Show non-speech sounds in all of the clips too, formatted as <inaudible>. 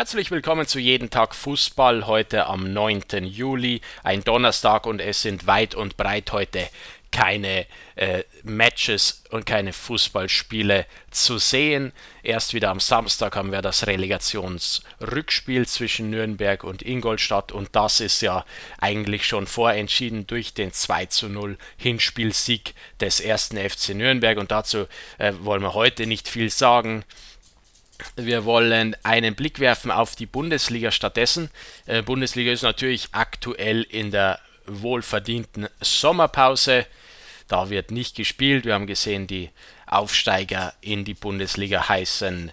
Herzlich willkommen zu Jeden Tag Fußball heute am 9. Juli, ein Donnerstag und es sind weit und breit heute keine äh, Matches und keine Fußballspiele zu sehen. Erst wieder am Samstag haben wir das Relegationsrückspiel zwischen Nürnberg und Ingolstadt und das ist ja eigentlich schon vorentschieden durch den 2 zu 0 Hinspielsieg des ersten FC Nürnberg und dazu äh, wollen wir heute nicht viel sagen. Wir wollen einen Blick werfen auf die Bundesliga stattdessen. Äh, Bundesliga ist natürlich aktuell in der wohlverdienten Sommerpause. Da wird nicht gespielt. Wir haben gesehen, die Aufsteiger in die Bundesliga heißen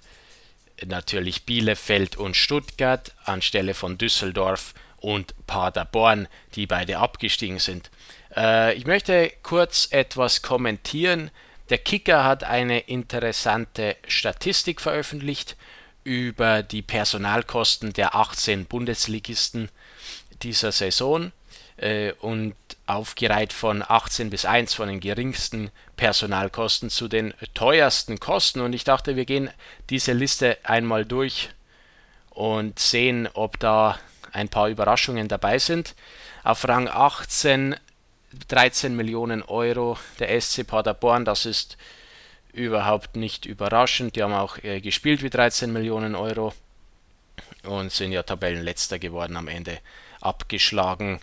natürlich Bielefeld und Stuttgart anstelle von Düsseldorf und Paderborn, die beide abgestiegen sind. Äh, ich möchte kurz etwas kommentieren der Kicker hat eine interessante Statistik veröffentlicht über die Personalkosten der 18 Bundesligisten dieser Saison äh, und aufgereiht von 18 bis 1 von den geringsten Personalkosten zu den teuersten Kosten. Und ich dachte, wir gehen diese Liste einmal durch und sehen, ob da ein paar Überraschungen dabei sind. Auf Rang 18 13 Millionen Euro der SC Paderborn, das ist überhaupt nicht überraschend. Die haben auch äh, gespielt wie 13 Millionen Euro und sind ja Tabellenletzter geworden am Ende abgeschlagen.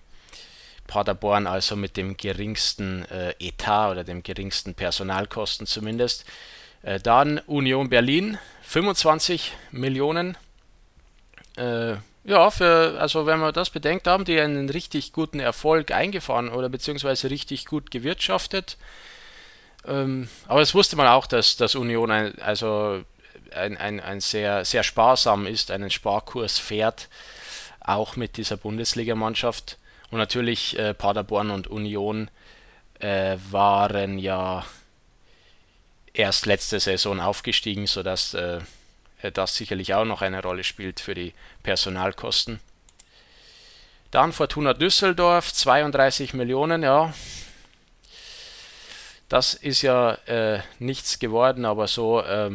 Paderborn also mit dem geringsten äh, Etat oder dem geringsten Personalkosten zumindest. Äh, dann Union Berlin 25 Millionen. Ja, für, also wenn man das bedenkt, haben die einen richtig guten Erfolg eingefahren oder beziehungsweise richtig gut gewirtschaftet. Ähm, aber es wusste man auch, dass, dass Union ein, also ein, ein, ein sehr, sehr sparsam ist, einen Sparkurs fährt, auch mit dieser Bundesligamannschaft. Und natürlich äh, Paderborn und Union äh, waren ja erst letzte Saison aufgestiegen, sodass äh, das sicherlich auch noch eine Rolle spielt für die Personalkosten. Dann Fortuna Düsseldorf, 32 Millionen, ja. Das ist ja äh, nichts geworden, aber so äh,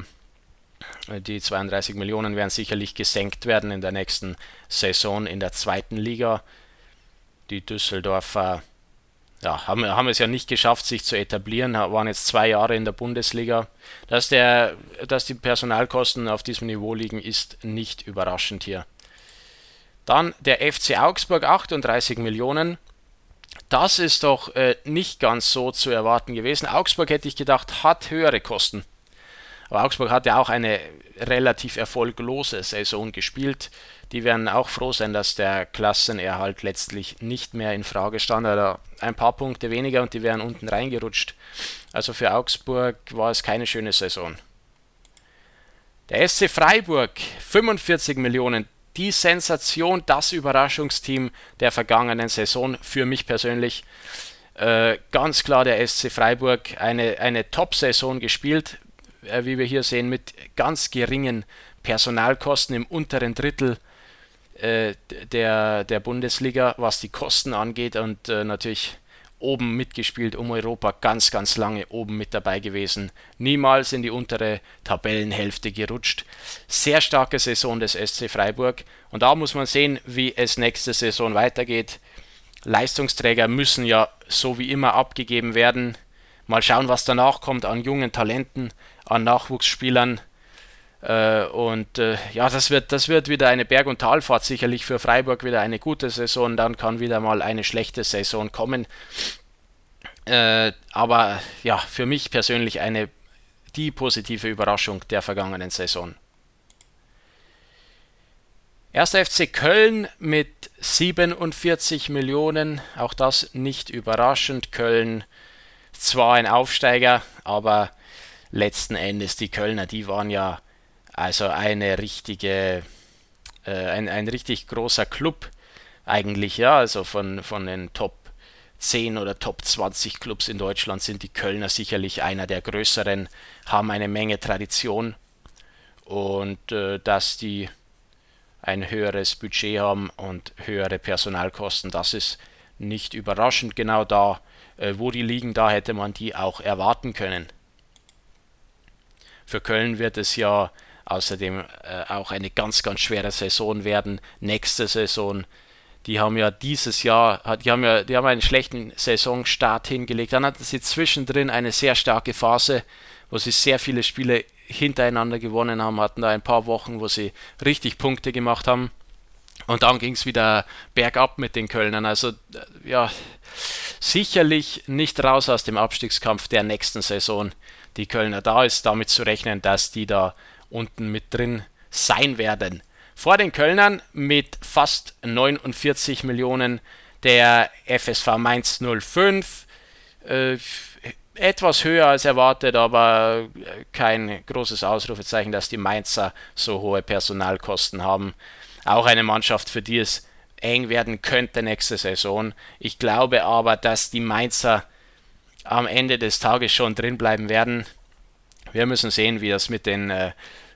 die 32 Millionen werden sicherlich gesenkt werden in der nächsten Saison in der zweiten Liga. Die Düsseldorfer ja, haben, haben es ja nicht geschafft, sich zu etablieren, waren jetzt zwei Jahre in der Bundesliga. Dass, der, dass die Personalkosten auf diesem Niveau liegen, ist nicht überraschend hier. Dann der FC Augsburg, 38 Millionen. Das ist doch äh, nicht ganz so zu erwarten gewesen. Augsburg hätte ich gedacht, hat höhere Kosten. Aber Augsburg hat ja auch eine relativ erfolglose Saison gespielt. Die werden auch froh sein, dass der Klassenerhalt letztlich nicht mehr in Frage stand. Oder ein paar Punkte weniger und die wären unten reingerutscht. Also für Augsburg war es keine schöne Saison. Der SC Freiburg, 45 Millionen. Die Sensation, das Überraschungsteam der vergangenen Saison für mich persönlich. Äh, ganz klar der SC Freiburg eine, eine Top-Saison gespielt, äh, wie wir hier sehen, mit ganz geringen Personalkosten im unteren Drittel äh, der, der Bundesliga, was die Kosten angeht und äh, natürlich oben mitgespielt um Europa, ganz, ganz lange oben mit dabei gewesen, niemals in die untere Tabellenhälfte gerutscht. Sehr starke Saison des SC Freiburg und da muss man sehen, wie es nächste Saison weitergeht. Leistungsträger müssen ja so wie immer abgegeben werden. Mal schauen, was danach kommt an jungen Talenten, an Nachwuchsspielern. Äh, und äh, ja, das wird, das wird wieder eine Berg- und Talfahrt sicherlich für Freiburg wieder eine gute Saison. Dann kann wieder mal eine schlechte Saison kommen. Äh, aber ja, für mich persönlich eine die positive Überraschung der vergangenen Saison. 1. FC Köln mit 47 Millionen, auch das nicht überraschend. Köln zwar ein Aufsteiger, aber letzten Endes die Kölner, die waren ja also eine richtige, äh, ein, ein richtig großer Club eigentlich, ja, also von, von den Top 10 oder Top 20 Clubs in Deutschland sind die Kölner sicherlich einer der größeren, haben eine Menge Tradition und äh, dass die ein höheres Budget haben und höhere Personalkosten, das ist nicht überraschend. Genau da, wo die liegen, da hätte man die auch erwarten können. Für Köln wird es ja außerdem äh, auch eine ganz, ganz schwere Saison werden. Nächste Saison. Die haben ja dieses Jahr, die haben ja, die haben einen schlechten Saisonstart hingelegt. Dann hatten sie zwischendrin eine sehr starke Phase, wo sie sehr viele Spiele hintereinander gewonnen haben, hatten da ein paar Wochen, wo sie richtig Punkte gemacht haben. Und dann ging es wieder bergab mit den Kölnern. Also ja, sicherlich nicht raus aus dem Abstiegskampf der nächsten Saison. Die Kölner, da ist damit zu rechnen, dass die da unten mit drin sein werden. Vor den Kölnern mit fast 49 Millionen der FSV Mainz 05. Äh, etwas höher als erwartet, aber kein großes Ausrufezeichen, dass die Mainzer so hohe Personalkosten haben. Auch eine Mannschaft, für die es eng werden könnte nächste Saison. Ich glaube aber, dass die Mainzer am Ende des Tages schon drin bleiben werden. Wir müssen sehen, wie das mit den, äh,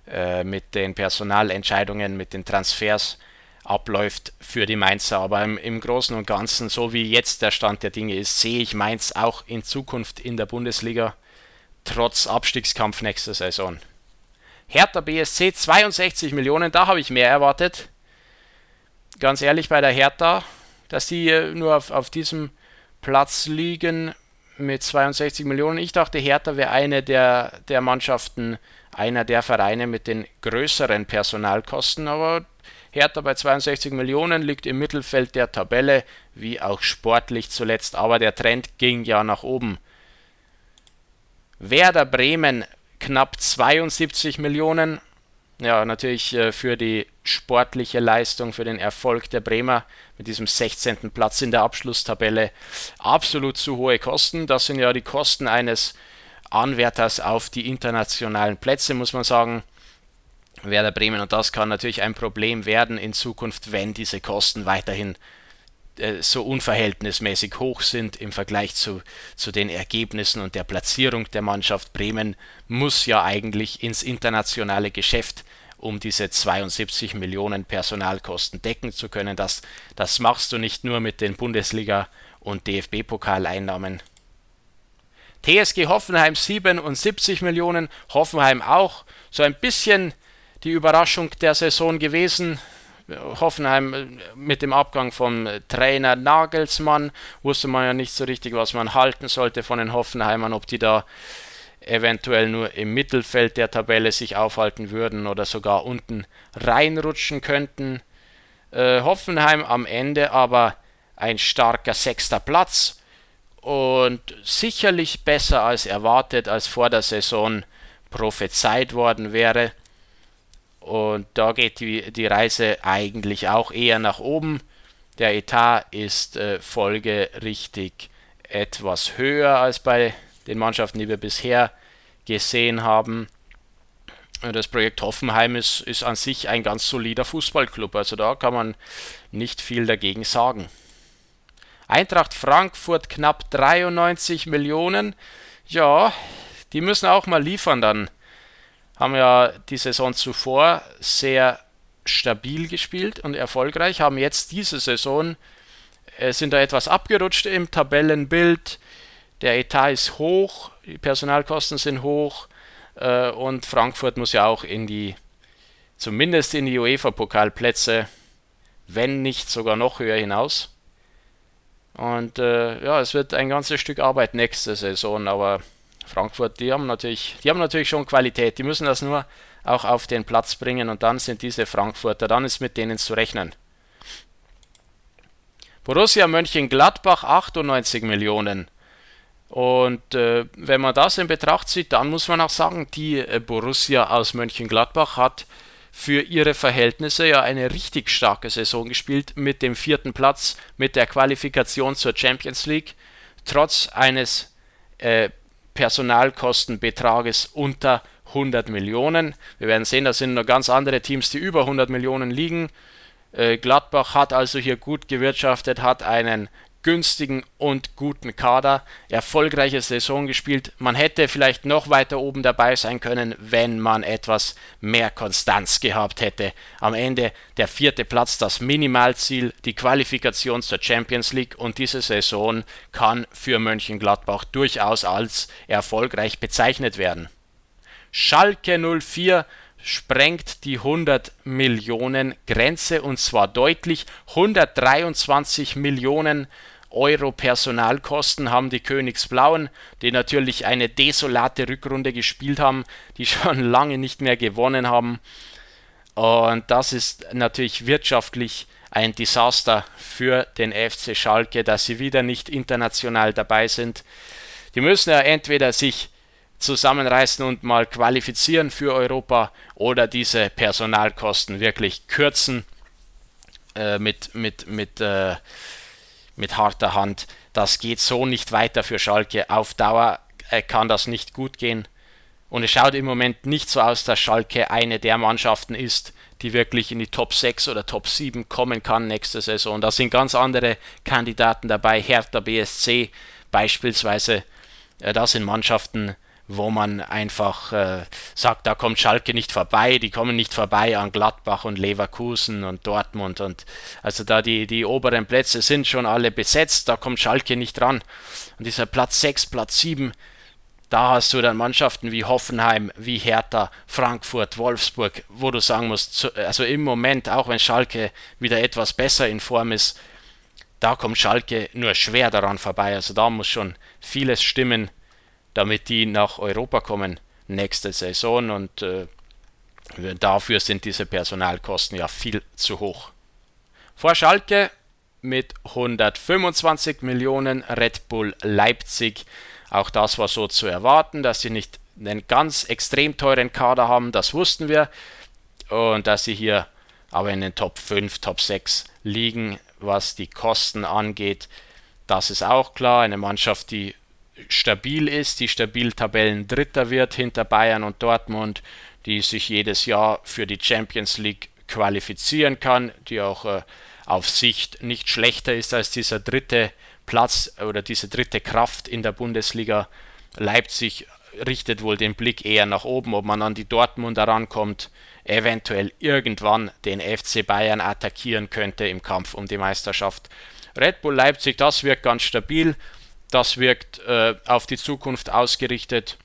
äh, mit den Personalentscheidungen, mit den Transfers abläuft für die Mainzer. Aber im, im, Großen und Ganzen, so wie jetzt der Stand der Dinge ist, sehe ich Mainz auch in Zukunft in der Bundesliga, trotz Abstiegskampf nächste Saison. Hertha BSC 62 Millionen, da habe ich mehr erwartet ganz ehrlich bei der Hertha, dass die äh, nur auf, auf diesem Platz liegen mit 62 Millionen. Ich dachte, Hertha wäre eine der, der Mannschaften, einer der Vereine mit den größeren Personalkosten, aber Hertha bei 62 Millionen liegt im Mittelfeld der Tabelle, wie auch sportlich zuletzt, aber der Trend ging ja nach oben. Werder Bremen knapp 72 Millionen, ja, natürlich äh, für die sportliche Leistung, für den Erfolg der Bremer mit diesem 16. Platz in der Abschlusstabelle absolut zu hohe Kosten. Das sind ja die Kosten eines Anwärters auf die internationalen Plätze, muss man sagen. Werder Bremen und das kann natürlich ein Problem werden in Zukunft, wenn diese Kosten weiterhin so unverhältnismäßig hoch sind im Vergleich zu, zu den Ergebnissen und der Platzierung der Mannschaft. Bremen muss ja eigentlich ins internationale Geschäft, um diese 72 Millionen Personalkosten decken zu können. Das, das machst du nicht nur mit den Bundesliga- und DFB-Pokaleinnahmen. TSG Hoffenheim 77 Millionen, Hoffenheim auch so ein bisschen die Überraschung der Saison gewesen. Hoffenheim äh, mit dem Abgang vom Trainer Nagelsmann wusste man ja nicht so richtig, was man halten sollte von den Hoffenheimern, ob die da eventuell nur im Mittelfeld der Tabelle sich aufhalten würden oder sogar unten reinrutschen könnten. Äh, Hoffenheim am Ende aber ein starker sechster Platz und sicherlich besser als erwartet, als vor der Saison prophezeit worden wäre. Und da geht die, die Reise eigentlich auch eher nach oben. Der Etat ist äh, folgerichtig etwas höher als bei den Mannschaften, die wir bisher gesehen haben. Das Projekt Hoffenheim ist, ist an sich ein ganz solider Fußballclub, also da kann man nicht viel dagegen sagen. Eintracht Frankfurt knapp 93 Millionen. Ja, die müssen auch mal liefern dann haben ja die Saison zuvor sehr stabil gespielt und erfolgreich, haben jetzt diese Saison, äh, sind da etwas abgerutscht im Tabellenbild. Der Etat ist hoch, die Personalkosten sind hoch äh, und Frankfurt muss ja auch in die, zumindest in die UEFA-Pokalplätze, wenn nicht sogar noch höher hinaus. Und äh, ja, es wird ein ganzes Stück Arbeit nächste Saison, aber Frankfurt, die haben natürlich, die haben natürlich schon Qualität, die müssen das nur auch auf den Platz bringen und dann sind diese Frankfurter, dann ist mit denen zu rechnen. Borussia Mönchengladbach 98 Millionen. Und äh, wenn man das in Betracht zieht, dann muss man auch sagen, die äh, Borussia aus Mönchengladbach hat für ihre Verhältnisse ja eine richtig starke Saison gespielt mit dem vierten Platz, mit der Qualifikation zur Champions League, trotz eines äh, Personalkostenbetrages unter 100 Millionen. Wir werden sehen, da sind noch ganz andere Teams, die über 100 Millionen liegen. Äh, Gladbach hat also hier gut gewirtschaftet, hat einen günstigen und guten Kader, erfolgreiche Saison gespielt. Man hätte vielleicht noch weiter oben dabei sein können, wenn man etwas mehr Konstanz gehabt hätte. Am Ende der vierte Platz das Minimalziel, die Qualifikation zur Champions League und diese Saison kann für Mönchengladbach durchaus als erfolgreich bezeichnet werden. Schalke 04 sprengt die 100 Millionen Grenze und zwar deutlich. 123 Millionen Euro Personalkosten haben die Königsblauen, die natürlich eine desolate Rückrunde gespielt haben, die <laughs> schon lange nicht mehr gewonnen haben. Und das ist natürlich wirtschaftlich ein Desaster für den FC Schalke, dass sie wieder nicht international dabei sind. Die müssen ja entweder sich zusammenreißen und mal qualifizieren für Europa oder diese Personalkosten wirklich kürzen äh, mit, mit, mit, äh, mit harter Hand. Das geht so nicht weiter für Schalke. Auf Dauer äh, kann das nicht gut gehen. Und es schaut im Moment nicht so aus, dass Schalke eine der Mannschaften ist, die wirklich in die Top 6 oder Top 7 kommen kann nächste Saison. Da sind ganz andere Kandidaten dabei, Hertha BSC beispielsweise. Das sind Mannschaften, wo man einfach äh, sagt, da kommt Schalke nicht vorbei, die kommen nicht vorbei an Gladbach und Leverkusen und Dortmund und also da die, die oberen Plätze sind schon alle besetzt, da kommt Schalke nicht dran. Und dieser Platz 6, Platz 7, da hast du dann Mannschaften wie Hoffenheim, wie Hertha, Frankfurt, Wolfsburg, wo du sagen musst, also im Moment, auch wenn Schalke wieder etwas besser in Form ist, da kommt Schalke nur schwer daran vorbei. Also da muss schon vieles stimmen, damit die nach Europa kommen nächste Saison und äh, dafür sind diese Personalkosten ja viel zu hoch. Vor Schalke mit 125 Millionen Red Bull Leipzig. Auch das war so zu erwarten, dass sie nicht einen ganz extrem teuren Kader haben, das wussten wir. Und dass sie hier aber in den Top 5, Top 6 liegen, was die Kosten angeht, das ist auch klar. Eine Mannschaft, die stabil ist, die stabil Tabellendritter wird hinter Bayern und Dortmund, die sich jedes Jahr für die Champions League qualifizieren kann, die auch äh, auf Sicht nicht schlechter ist als dieser dritte Platz oder diese dritte Kraft in der Bundesliga. Leipzig richtet wohl den Blick eher nach oben, ob man an die Dortmunder rankommt, eventuell irgendwann den FC Bayern attackieren könnte im Kampf um die Meisterschaft. Red Bull Leipzig, das wirkt ganz stabil das wirkt äh, auf die Zukunft ausgerichtet.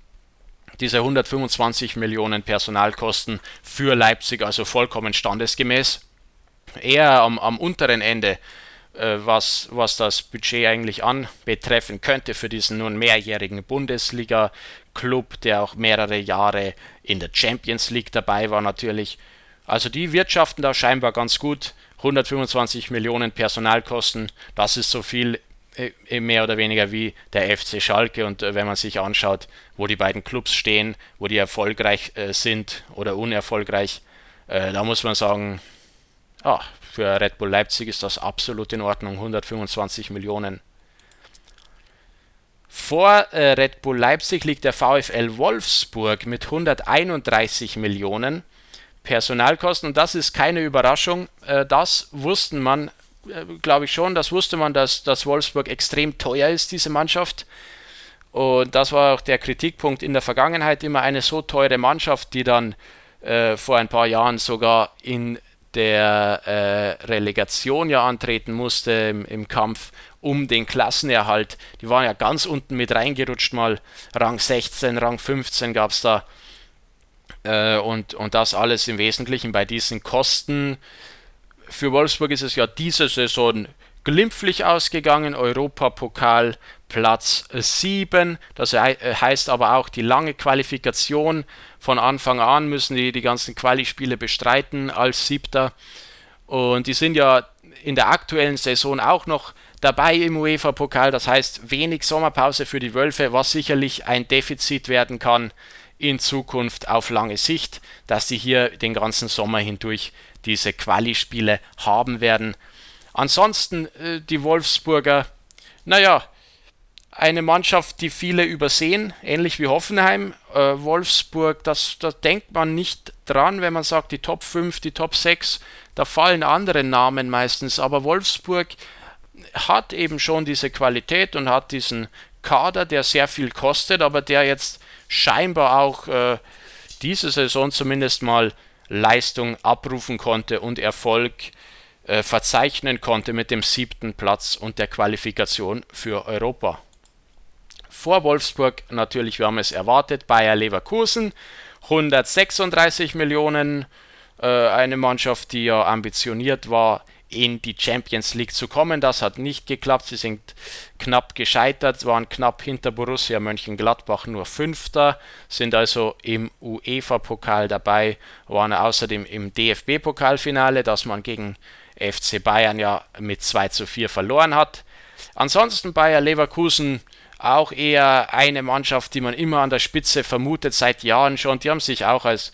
Diese 125 Millionen Personalkosten für Leipzig, also vollkommen standesgemäß. Eher am, am unteren Ende, äh, was, was das Budget eigentlich anbetreffen könnte für diesen nun mehrjährigen Bundesliga-Club, der auch mehrere Jahre in der Champions League dabei war natürlich. Also die wirtschaften da scheinbar ganz gut. 125 Millionen Personalkosten, das ist so viel mehr oder weniger wie der FC Schalke. Und äh, wenn man sich anschaut, wo die beiden Clubs stehen, wo die erfolgreich sind oder unerfolgreich, da muss man sagen, ah, für Red Bull Leipzig ist das absolut in Ordnung. 125 Millionen. Vor Red Bull Leipzig liegt der VfL Wolfsburg mit 131 Millionen Personalkosten. Und das ist keine Überraschung. das wussten man äh, glaube ich schon, das wusste man, dass, dass Wolfsburg extrem teuer ist, diese Mannschaft. Und das war auch der Kritikpunkt in der Vergangenheit, immer eine so teure Mannschaft, die dann äh, vor ein paar Jahren sogar in der äh, Relegation ja antreten musste im, im, Kampf um den Klassenerhalt. Die waren ja ganz unten mit reingerutscht, mal Rang 16, Rang 15 gab es da. Äh, und, und das alles im Wesentlichen bei diesen Kosten für Wolfsburg ist es ja diese Saison glimpflich ausgegangen. Europapokal Platz 7. Das heißt aber auch die lange Qualifikation. Von Anfang an müssen die die ganzen Quali-Spiele bestreiten als Siebter. Und die sind ja in der aktuellen Saison auch noch dabei im UEFA-Pokal. Das heißt, wenig Sommerpause für die Wölfe, was sicherlich ein Defizit werden kann in Zukunft auf lange Sicht, dass sie hier den ganzen Sommer hindurch diese Quali-Spiele haben werden. Ansonsten äh, die Wolfsburger, naja, eine Mannschaft, die viele übersehen, ähnlich wie Hoffenheim. Äh, Wolfsburg, das, da denkt man nicht dran, wenn man sagt, die Top 5, die Top 6, da fallen andere Namen meistens. Aber Wolfsburg hat eben schon diese Qualität und hat diesen Kader, der sehr viel kostet, aber der jetzt scheinbar auch äh, diese Saison zumindest mal Leistung abrufen konnte und Erfolg äh, verzeichnen konnte mit dem siebten Platz und der Qualifikation für Europa. Vor Wolfsburg natürlich, wir haben es erwartet, Bayer Leverkusen 136 Millionen. Äh, eine Mannschaft, die ja ambitioniert war, in die Champions League zu kommen. Das hat nicht geklappt. Sie sind knapp gescheitert, waren knapp hinter Borussia Mönchengladbach nur Fünfter, sind also im UEFA-Pokal dabei, waren außerdem im DFB-Pokalfinale, das man gegen FC Bayern ja mit 2 zu 4 verloren hat. Ansonsten Bayer Leverkusen auch eher eine Mannschaft, die man immer an der Spitze vermutet, seit Jahren schon. Die haben sich auch als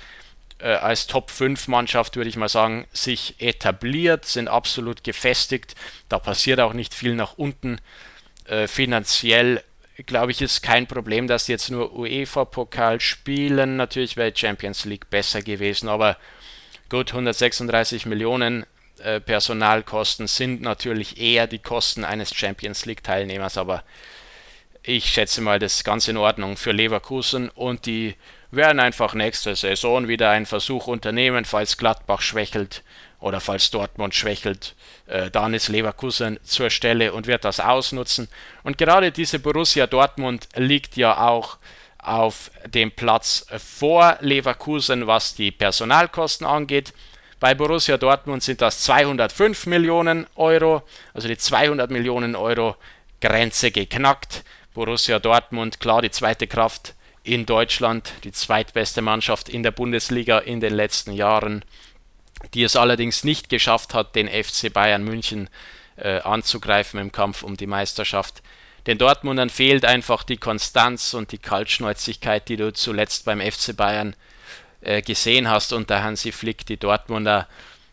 äh, als Top-5-Mannschaft, würde ich mal sagen, sich etabliert, sind absolut gefestigt. Da passiert auch nicht viel nach unten. Äh, finanziell, glaube ich, ist kein Problem, dass sie jetzt nur UEFA-Pokal spielen. Natürlich wäre Champions League besser gewesen, aber gut, 136 Millionen äh, Personalkosten sind natürlich eher die Kosten eines Champions League-Teilnehmers, aber ich schätze mal, das ist ganz in Ordnung für Leverkusen und die werden einfach nächste Saison wieder einen Versuch unternehmen, falls Gladbach schwächelt oder falls Dortmund schwächelt, äh, dann ist Leverkusen zur Stelle und wird das ausnutzen. Und gerade diese Borussia Dortmund liegt ja auch auf dem Platz vor Leverkusen, was die Personalkosten angeht. Bei Borussia Dortmund sind das 205 Millionen Euro, also die 200 Millionen Euro Grenze geknackt. Borussia Dortmund, klar die zweite Kraft in Deutschland, die zweitbeste Mannschaft in der Bundesliga in den letzten Jahren, die es allerdings nicht geschafft hat, den FC Bayern München äh, anzugreifen im Kampf um die Meisterschaft. Den Dortmundern fehlt einfach die Konstanz und die Kaltschnäuzigkeit, die du zuletzt beim FC Bayern äh, gesehen hast unter Hansi Flick. Die Dortmunder,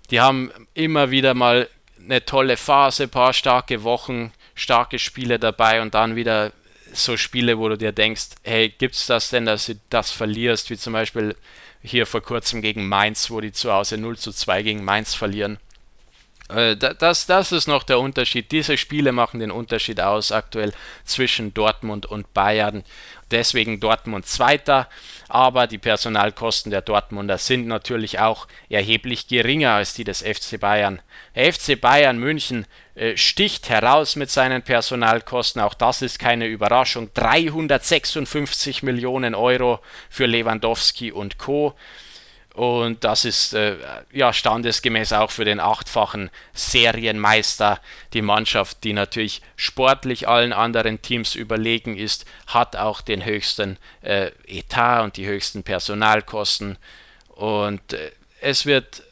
die haben immer wieder mal eine tolle Phase, paar starke Wochen, starke Spiele dabei und dann wieder so Spiele, wo du dir denkst, hey, gibt es das denn, dass du das verlierst, wie zum Beispiel hier vor kurzem gegen Mainz, wo die zu Hause 0 zu 2 gegen Mainz verlieren. Äh, das, das ist noch der Unterschied. Diese Spiele machen den Unterschied aus aktuell zwischen Dortmund und Bayern. Deswegen Dortmund Zweiter, aber die Personalkosten der Dortmunder sind natürlich auch erheblich geringer als die des FC Bayern. Der FC Bayern München äh, sticht heraus mit seinen Personalkosten, auch das ist keine Überraschung. 356 Millionen Euro für Lewandowski und Co. Und das ist äh, ja standesgemäß auch für den achtfachen Serienmeister. Die Mannschaft, die natürlich sportlich allen anderen Teams überlegen ist, hat auch den höchsten äh, Etat und die höchsten Personalkosten. Und äh, es wird,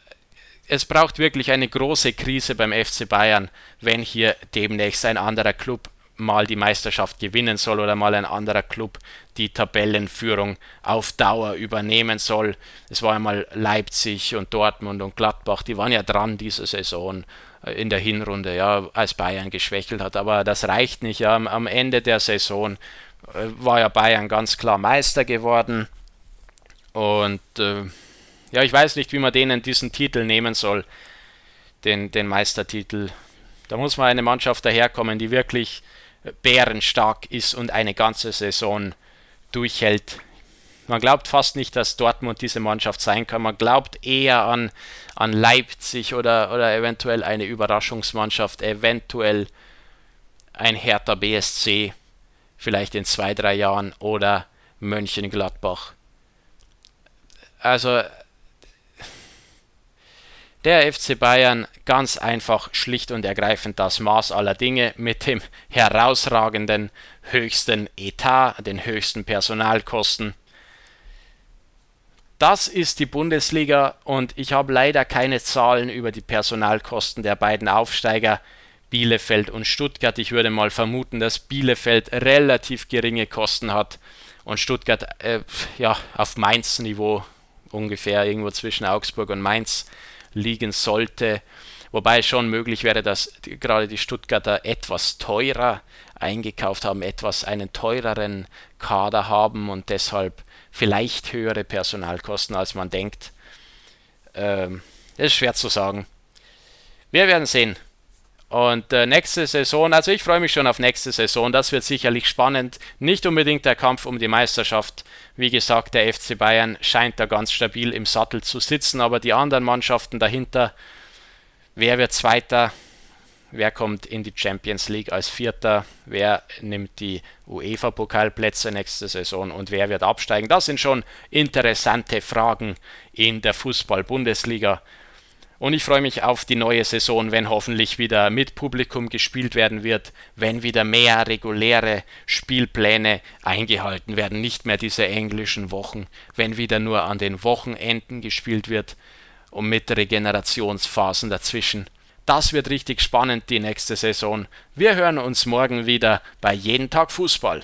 es braucht wirklich eine große Krise beim FC Bayern, wenn hier demnächst ein anderer Club mal die Meisterschaft gewinnen soll oder mal ein anderer Club die Tabellenführung auf Dauer übernehmen soll. Es war einmal Leipzig und Dortmund und Gladbach, die waren ja dran diese Saison äh, in der Hinrunde, ja, als Bayern geschwächelt hat. Aber das reicht nicht. Ja. Am Ende der Saison äh, war ja Bayern ganz klar Meister geworden. Und äh, ja, ich weiß nicht, wie man denen diesen Titel nehmen soll, den, den Meistertitel. Da muss mal eine Mannschaft daherkommen, die wirklich bärenstark ist und eine ganze Saison durchhält. Man glaubt fast nicht, dass Dortmund diese Mannschaft sein kann. Man glaubt eher an, an Leipzig oder, oder eventuell eine Überraschungsmannschaft, eventuell ein Hertha BSC, vielleicht in zwei, drei Jahren oder Mönchengladbach. Also der FC Bayern ganz einfach schlicht und ergreifend das Maß aller Dinge mit dem herausragenden höchsten Etat, den höchsten Personalkosten. Das ist die Bundesliga und ich habe leider keine Zahlen über die Personalkosten der beiden Aufsteiger Bielefeld und Stuttgart. Ich würde mal vermuten, dass Bielefeld relativ geringe Kosten hat und Stuttgart äh, ja auf Mainz Niveau ungefähr irgendwo zwischen Augsburg und Mainz liegen sollte. Wobei es schon möglich wäre, dass gerade die Stuttgarter etwas teurer eingekauft haben, etwas einen teureren Kader haben und deshalb vielleicht höhere Personalkosten, als man denkt. Ähm, das ist schwer zu sagen. Wir werden sehen. Und äh, nächste Saison, also ich freue mich schon auf nächste Saison, das wird sicherlich spannend. Nicht unbedingt der Kampf um die Meisterschaft. Wie gesagt, der FC Bayern scheint da ganz stabil im Sattel zu sitzen, aber die anderen Mannschaften dahinter, wer wird Zweiter? wer kommt in die Champions League als Vierter, wer nimmt die UEFA-Pokalplätze nächste Saison und wer wird absteigen. Das sind schon interessante Fragen in der Fußball-Bundesliga. Und ich freue mich auf die neue Saison, wenn hoffentlich wieder mit Publikum gespielt werden wird, wenn wieder mehr reguläre Spielpläne eingehalten werden, nicht mehr diese englischen Wochen, wenn wieder nur an den Wochenenden gespielt wird und mit Regenerationsphasen dazwischen. Das wird richtig spannend die nächste Saison. Wir hören uns morgen wieder bei Jeden Tag Fußball.